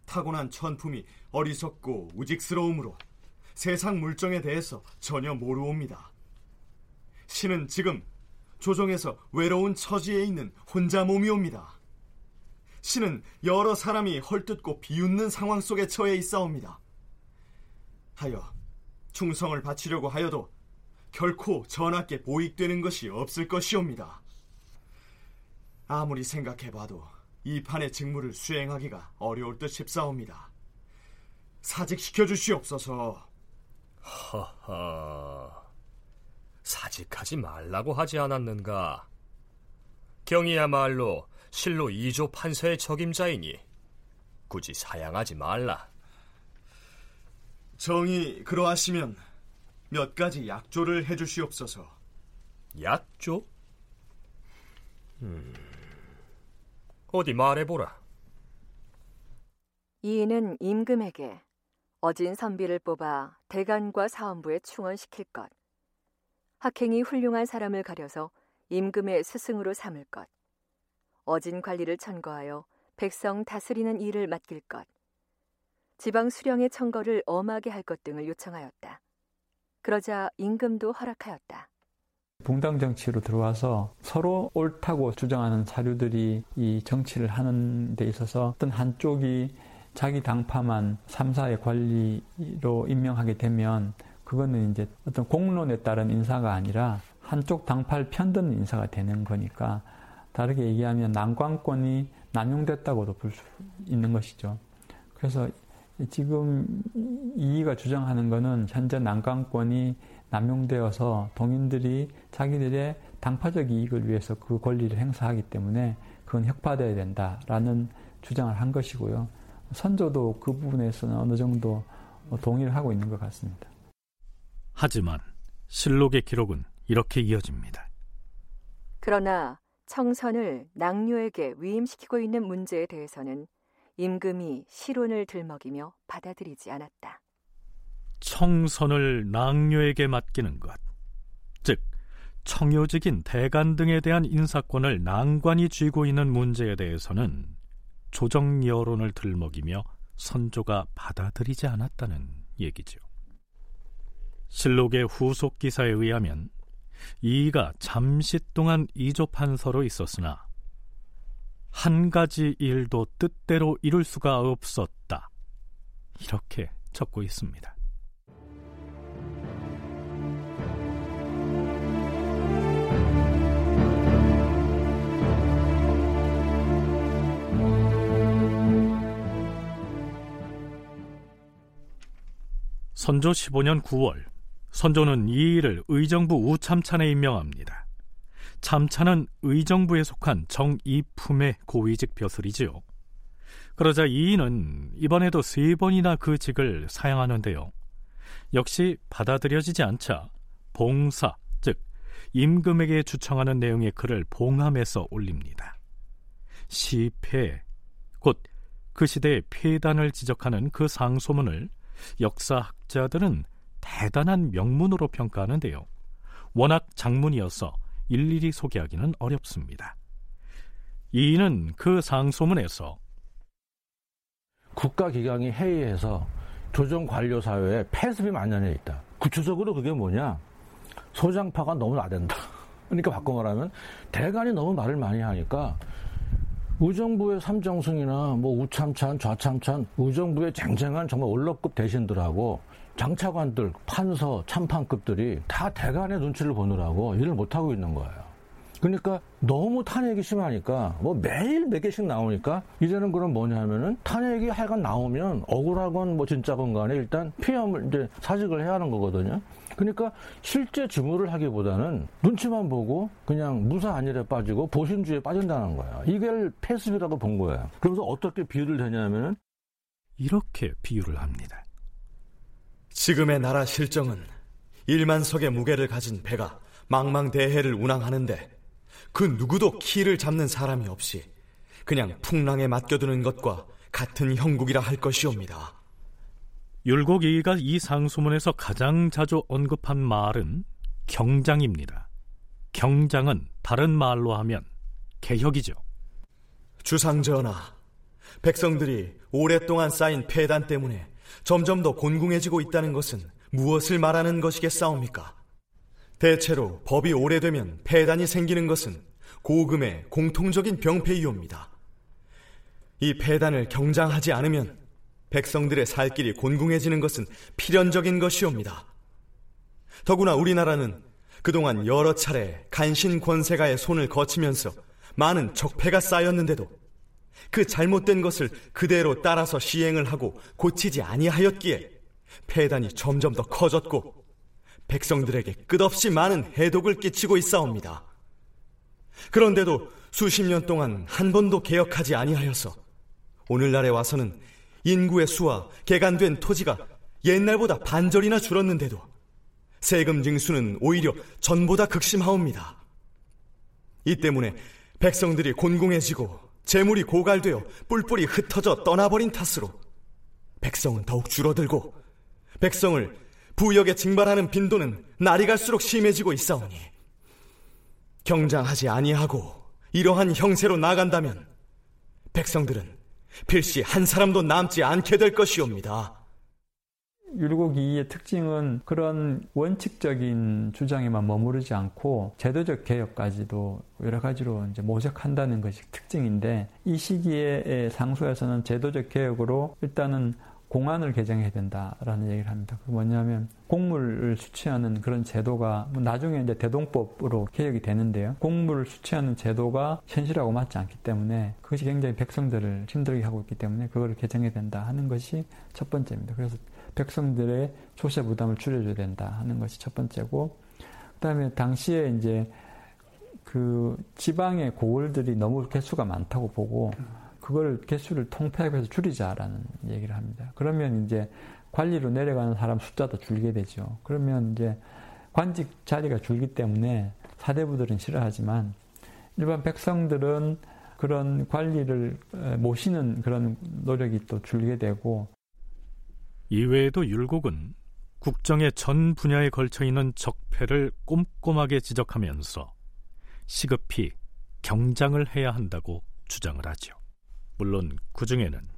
타고난 천품이 어리석고 우직스러움으로 세상 물정에 대해서 전혀 모르옵니다. 신은 지금 조정에서 외로운 처지에 있는 혼자 몸이옵니다. 신은 여러 사람이 헐뜯고 비웃는 상황 속에 처해 있사옵니다. 하여 충성을 바치려고 하여도 결코 전하께 보익되는 것이 없을 것이옵니다. 아무리 생각해봐도 이 판의 직무를 수행하기가 어려울 듯 싶사옵니다. 사직시켜 주시옵소서. 허허. 사직하지 말라고 하지 않았는가? 경이야말로 실로 이조 판서의 적임자이니 굳이 사양하지 말라. 정이 그러하시면 몇 가지 약조를 해주시옵소서. 약조? 음, 어디 말해보라. 이인은 임금에게 어진 선비를 뽑아 대간과 사원부에 충원시킬 것, 학행이 훌륭한 사람을 가려서 임금의 스승으로 삼을 것, 어진 관리를 천거하여 백성 다스리는 일을 맡길 것, 지방 수령의 청거를 엄하게 할 것 등을 요청하였다. 그러자 임금도 허락하였다. 붕당 정치로 들어와서 서로 옳다고 주장하는 사류들이 이 정치를 하는 데 있어서 어떤 한쪽이 자기 당파만 3사의 관리로 임명하게 되면 그거는 이제 어떤 공론에 따른 인사가 아니라 한쪽 당파를 편드는 인사가 되는 거니까 다르게 얘기하면 난관권이 남용됐다고도 볼 수 있는 것이죠. 그래서 지금 이의가 주장하는 것은 현재 난관권이 남용되어서 동인들이 자기들의 당파적 이익을 위해서 그 권리를 행사하기 때문에 그건 혁파돼야 된다라는 주장을 한 것이고요. 선조도 그 부분에서는 어느 정도 동의를 하고 있는 것 같습니다. 하지만 실록의 기록은 이렇게 이어집니다. 그러나 청선을 낭료에게 위임시키고 있는 문제에 대해서는 임금이 실론을 들먹이며 받아들이지 않았다. 청선을 낭료에게 맡기는 것, 즉 청요직인 대간 등에 대한 인사권을 낭관이 쥐고 있는 문제에 대해서는 조정 여론을 들먹이며 선조가 받아들이지 않았다는 얘기죠. 실록의 후속 기사에 의하면 이가 잠시 동안 이조 판 서로 있었으나 한 가지 일도 뜻대로 이룰 수가 없었다. 이렇게 적고 있습니다. 선조 15년 9월 선조는 이 일을 의정부 우참찬에 임명합니다. 참찬은 의정부에 속한 정이품의 고위직 벼슬이지요. 그러자 이인은 이번에도 세 번이나 그 직을 사양하는데요. 역시 받아들여지지 않자 봉사, 즉 임금에게 주청하는 내용의 글을 봉함해서 올립니다. 시패, 곧그 시대의 폐단을 지적하는 그 상소문을 역사학자들은 대단한 명문으로 평가하는데요. 워낙 장문이어서 일일이 소개하기는 어렵습니다. 이는 그 상소문에서 국가기강이 회의해서 조정 관료 사회에 폐습이 만연해 있다. 구체적으로 그게 뭐냐? 소장파가 너무 나댄다. 그러니까 바꿔 말하면 대간이 너무 말을 많이 하니까 의정부의 삼정승이나 뭐 우참찬, 좌참찬, 의정부의 쟁쟁한 정말 올러급 대신들하고 장차관들, 판서, 참판급들이 다 대간의 눈치를 보느라고 일을 못하고 있는 거예요. 그러니까 너무 탄핵이 심하니까 뭐 매일 몇 개씩 나오니까 이제는 그럼 뭐냐면은 탄핵이 하여간 나오면 억울하건 뭐 진짜건 간에 일단 피험을 이제 사직을 해야 하는 거거든요. 그러니까 실제 직무를 하기보다는 눈치만 보고 그냥 무사 안일에 빠지고 보신주에 빠진다는 거야. 이걸 패습이라고 본 거야. 그래서 어떻게 비유를 되냐면은 이렇게 비유를 합니다. 지금의 나라 실정은 1만 석의 무게를 가진 배가 망망대해를 운항하는데 그 누구도 키를 잡는 사람이 없이 그냥 풍랑에 맡겨두는 것과 같은 형국이라 할 것이옵니다. 율곡이가 이 상소문에서 가장 자주 언급한 말은 경장입니다. 경장은 다른 말로 하면 개혁이죠. 주상전하, 백성들이 오랫동안 쌓인 폐단 때문에 점점 더 곤궁해지고 있다는 것은 무엇을 말하는 것이겠사옵니까? 대체로 법이 오래되면 폐단이 생기는 것은 고금의 공통적인 병폐이옵니다. 이 폐단을 경장하지 않으면 백성들의 살 길이 곤궁해지는 것은 필연적인 것이옵니다. 더구나 우리나라는 그동안 여러 차례 간신 권세가의 손을 거치면서 많은 적폐가 쌓였는데도 그 잘못된 것을 그대로 따라서 시행을 하고 고치지 아니하였기에 폐단이 점점 더 커졌고 백성들에게 끝없이 많은 해독을 끼치고 있사옵니다. 그런데도 수십 년 동안 한 번도 개혁하지 아니하여서 오늘날에 와서는 인구의 수와 개간된 토지가 옛날보다 반절이나 줄었는데도 세금 징수는 오히려 전보다 극심하옵니다. 이 때문에 백성들이 곤궁해지고 재물이 고갈되어 뿔뿔이 흩어져 떠나버린 탓으로 백성은 더욱 줄어들고 백성을 부역에 징발하는 빈도는 날이 갈수록 심해지고 있사오니 경장하지 아니하고 이러한 형세로 나간다면 백성들은 필시 한 사람도 남지 않게 될 것이옵니다. 율곡이의 특징은 그런 원칙적인 주장에만 머무르지 않고 제도적 개혁까지도 여러 가지로 이제 모색한다는 것이 특징인데 이 시기에 상소에서는 제도적 개혁으로 일단은 공안을 개정해야 된다라는 얘기를 합니다. 그 뭐냐면 공물을 수취하는 그런 제도가 뭐 나중에 이제 대동법으로 개혁이 되는데요. 공물을 수취하는 제도가 현실하고 맞지 않기 때문에 그것이 굉장히 백성들을 힘들게 하고 있기 때문에 그거를 개정해야 된다 하는 것이 첫 번째입니다. 그래서 백성들의 조세 부담을 줄여줘야 된다 하는 것이 첫 번째고 그다음에 당시에 이제 그 지방의 고을들이 너무 개수가 많다고 보고 그걸 개수를 통폐합 해서 줄이자라는 얘기를 합니다. 그러면 이제 관리로 내려가는 사람 숫자도 줄게 되죠. 그러면 이제 관직 자리가 줄기 때문에 사대부들은 싫어하지만 일반 백성들은 그런 관리를 모시는 그런 노력이 또 줄게 되고 이외에도 율곡은 국정의 전 분야에 걸쳐 있는 적폐를 꼼꼼하게 지적하면서 시급히 경장을 해야 한다고 주장을 하죠. 물론 그 중에는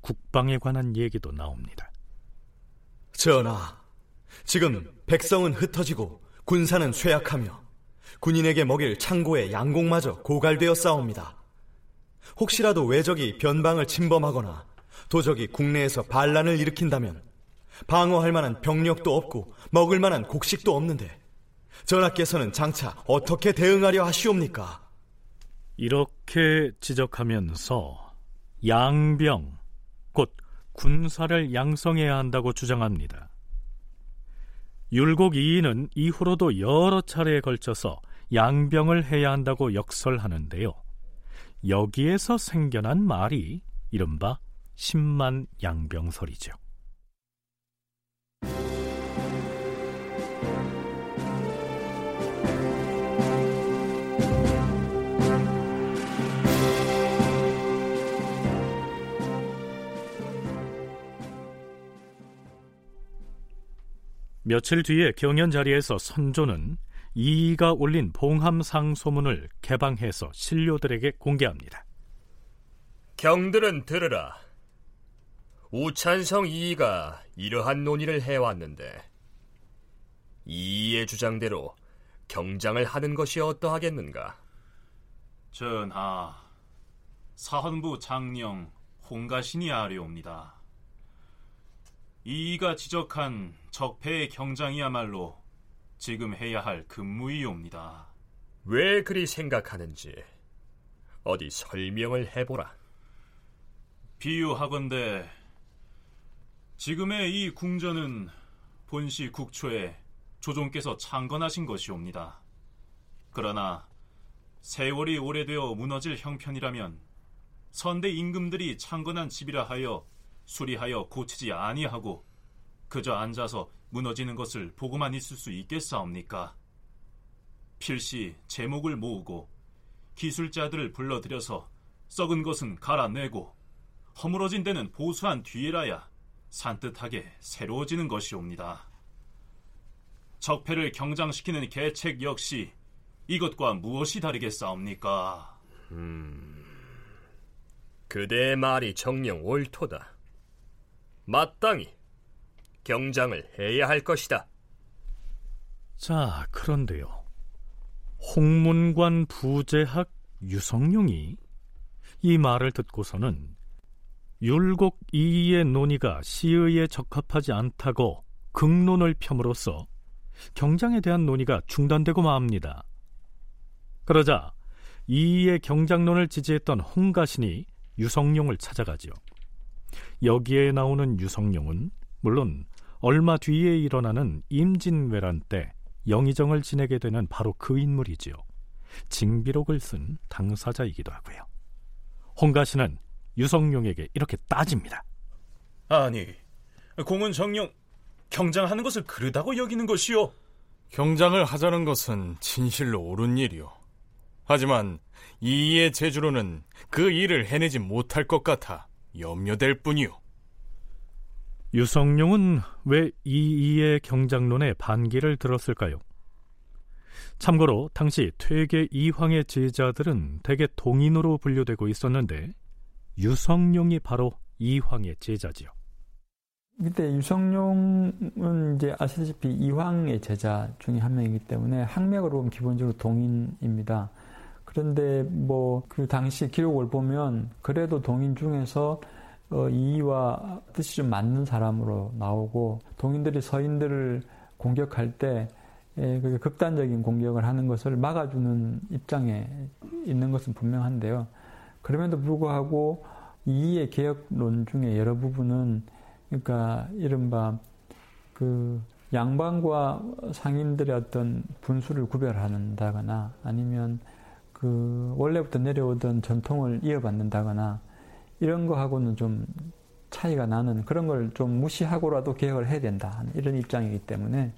국방에 관한 얘기도 나옵니다. 전하, 지금 백성은 흩어지고 군사는 쇠약하며 군인에게 먹일 창고의 양곡마저 고갈되어 싸웁니다. 혹시라도 외적이 변방을 침범하거나 도적이 국내에서 반란을 일으킨다면 방어할 만한 병력도 없고 먹을 만한 곡식도 없는데 전하께서는 장차 어떻게 대응하려 하시옵니까? 이렇게 지적하면서 양병, 곧 군사를 양성해야 한다고 주장합니다. 율곡 이인은 이후로도 여러 차례에 걸쳐서 양병을 해야 한다고 역설하는데요. 여기에서 생겨난 말이 이른바 10만 양병설이죠. 며칠 뒤에 경연 자리에서 선조는 이이가 올린 봉함상 소문을 개방해서 신료들에게 공개합니다. 경들은 들으라. 우찬성 이이가 이러한 논의를 해왔는데 이이의 주장대로 경장을 하는 것이 어떠하겠는가? 전하, 사헌부 장령 홍가신이 아뢰옵니다. 이이가 지적한 적폐의 경장이야말로 지금 해야 할 근무이옵니다. 왜 그리 생각하는지 어디 설명을 해보라. 비유하건대 지금의 이 궁전은 본시 국초에 조종께서 창건하신 것이옵니다. 그러나 세월이 오래되어 무너질 형편이라면 선대 임금들이 창건한 집이라 하여 수리하여 고치지 아니하고 그저 앉아서 무너지는 것을 보고만 있을 수 있겠사옵니까? 필시 제목을 모으고 기술자들을 불러들여서 썩은 것은 갈아내고 허물어진 데는 보수한 뒤에라야 산뜻하게 새로워지는 것이옵니다. 적폐를 경장시키는 계책 역시 이것과 무엇이 다르겠사옵니까? 음, 그대의 말이 정령 옳도다. 마땅히 경장을 해야 할 것이다. 자, 그런데요. 홍문관 부재학 유성룡이 이 말을 듣고서는 율곡 이의 논의가 시의에 적합하지 않다고 극론을 펴므로써 경장에 대한 논의가 중단되고 맙니다. 그러자 이의 경장론을 지지했던 홍가신이 유성룡을 찾아가지요. 여기에 나오는 유성룡은 물론 얼마 뒤에 일어나는 임진왜란 때 영의정을 지내게 되는 바로 그 인물이지요. 징비록을 쓴 당사자이기도 하고요. 홍가시는 유성룡에게 이렇게 따집니다. 아니, 공은 정령 경장하는 것을 그르다고 여기는 것이요. 경장을 하자는 것은 진실로 옳은 일이요. 하지만 이의 제주로는 그 일을 해내지 못할 것 같아 염려될 뿐이요. 유성룡은 왜 이이의 경장론에 반기를 들었을까요? 참고로 당시 퇴계 이황의 제자들은 대개 동인으로 분류되고 있었는데 유성룡이 바로 이황의 제자지요. 그때 유성룡은 이제 아시다시피 이황의 제자 중에 한 명이기 때문에 학맥으로 보면 기본적으로 동인입니다. 그런데 뭐 그 당시 기록을 보면 그래도 동인 중에서 어, 이와 뜻이 좀 맞는 사람으로 나오고 동인들이 서인들을 공격할 때 예, 그 극단적인 공격을 하는 것을 막아주는 입장에 있는 것은 분명한데요. 그럼에도 불구하고 이의 개혁론 중에 여러 부분은 그러니까 이른바 그 양반과 상인들의 어떤 분수를 구별한다거나 아니면 그 원래부터 내려오던 전통을 이어받는다거나 이런 거하고는 좀 차이가 나는 그런 걸 좀 무시하고라도 개혁을 해야 된다. 이런 입장이기 때문에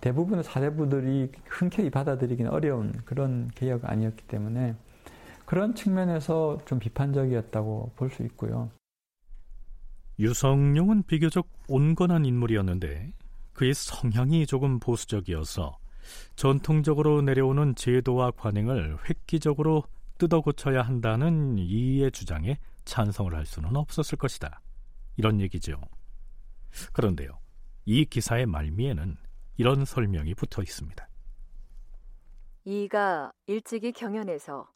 대부분의 사대부들이 흔쾌히 받아들이기는 어려운 그런 개혁 아니었기 때문에 그런 측면에서 좀 비판적이었다고 볼 수 있고요. 유성룡은 비교적 온건한 인물이었는데 그의 성향이 조금 보수적이어서 전통적으로 내려오는 제도와 관행을 획기적으로 뜯어 고쳐야 한다는 이의 주장에 찬성을 할 수는 없었을 것이다. 이런 얘기죠. 그런데요, 이 기사의 말미에는 이런 설명이 붙어 있습니다. 이가 일찍이 경연에서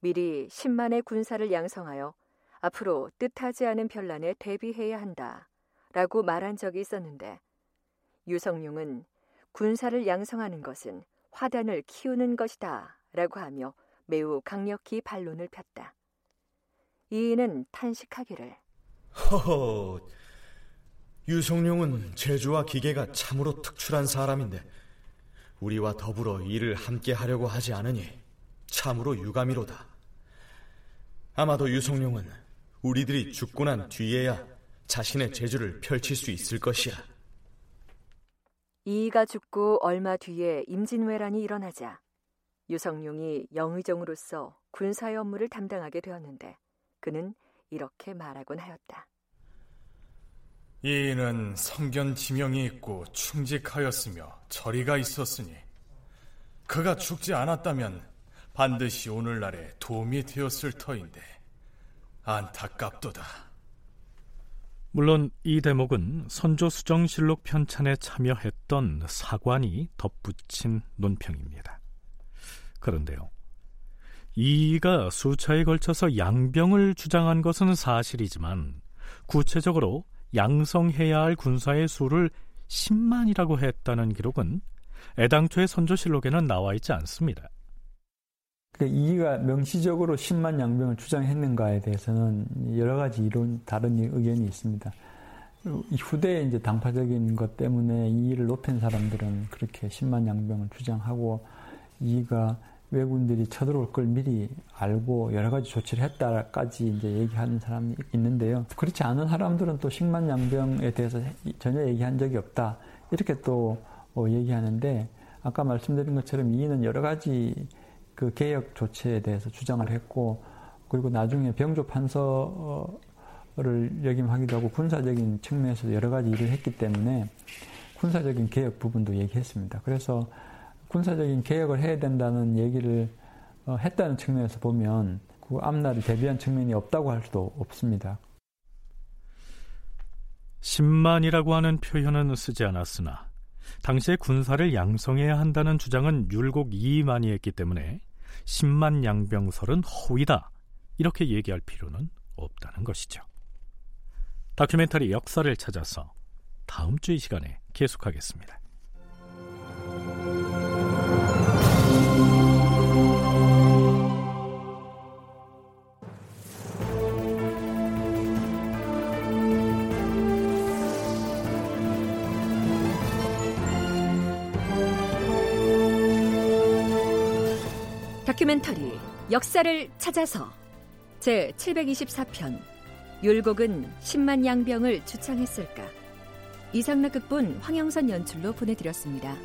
미리 10만의 군사를 양성하여 앞으로 뜻하지 않은 변란에 대비해야 한다. 라고 말한 적이 있었는데 유성룡은 군사를 양성하는 것은 화단을 키우는 것이다. 라고 하며 매우 강력히 반론을 폈다. 이인은 탄식하기를 허허, 유성룡은 재주와 기계가 참으로 특출한 사람인데 우리와 더불어 일을 함께 하려고 하지 않으니 참으로 유감이로다. 아마도 유성룡은 우리들이 죽고 난 뒤에야 자신의 재주를 펼칠 수 있을 것이야. 이이가 죽고 얼마 뒤에 임진왜란이 일어나자 유성룡이 영의정으로서 군사의 업무를 담당하게 되었는데 그는 이렇게 말하곤 하였다. 이인은 성견 지명이 있고 충직하였으며 저리가 있었으니 그가 죽지 않았다면 반드시 오늘날에 도움이 되었을 터인데 안타깝도다. 물론 이 대목은 선조 수정실록 편찬에 참여했던 사관이 덧붙인 논평입니다. 그런데요. 이가 수차에 걸쳐서 양병을 주장한 것은 사실이지만 구체적으로 양성해야 할 군사의 수를 10만이라고 했다는 기록은 애당초의 선조실록에는 나와 있지 않습니다. 그 이가 명시적으로 10만 양병을 주장했는가에 대해서는 여러 가지 이론 다른 의견이 있습니다. 후대에 이제 당파적인 것 때문에 이를 높인 사람들은 그렇게 10만 양병을 주장하고 이가 왜군들이 쳐들어올 걸 미리 알고 여러 가지 조치를 했다까지 이제 얘기하는 사람이 있는데요. 그렇지 않은 사람들은 또 10만 양병에 대해서 전혀 얘기한 적이 없다. 이렇게 또 어, 얘기하는데 아까 말씀드린 것처럼 이는 여러 가지 그 개혁 조치에 대해서 주장을 했고 그리고 나중에 병조 판서를 역임하기도 하고 군사적인 측면에서 여러 가지 일을 했기 때문에 군사적인 개혁 부분도 얘기했습니다. 그래서 군사적인 개혁을 해야 된다는 얘기를 어, 했다는 측면에서 보면 그 앞날을 대비한 측면이 없다고 할 수도 없습니다. 10만이라고 하는 표현은 쓰지 않았으나 당시에 군사를 양성해야 한다는 주장은 율곡 이만이 했기 때문에 10만 양병설은 허위다. 이렇게 얘기할 필요는 없다는 것이죠. 다큐멘터리 역사를 찾아서 다음 주 이 시간에 계속하겠습니다. 다큐멘터리 역사를 찾아서 제 724편 율곡은 10만 양병을 주창했을까 이상락 극본 황영선 연출로 보내드렸습니다.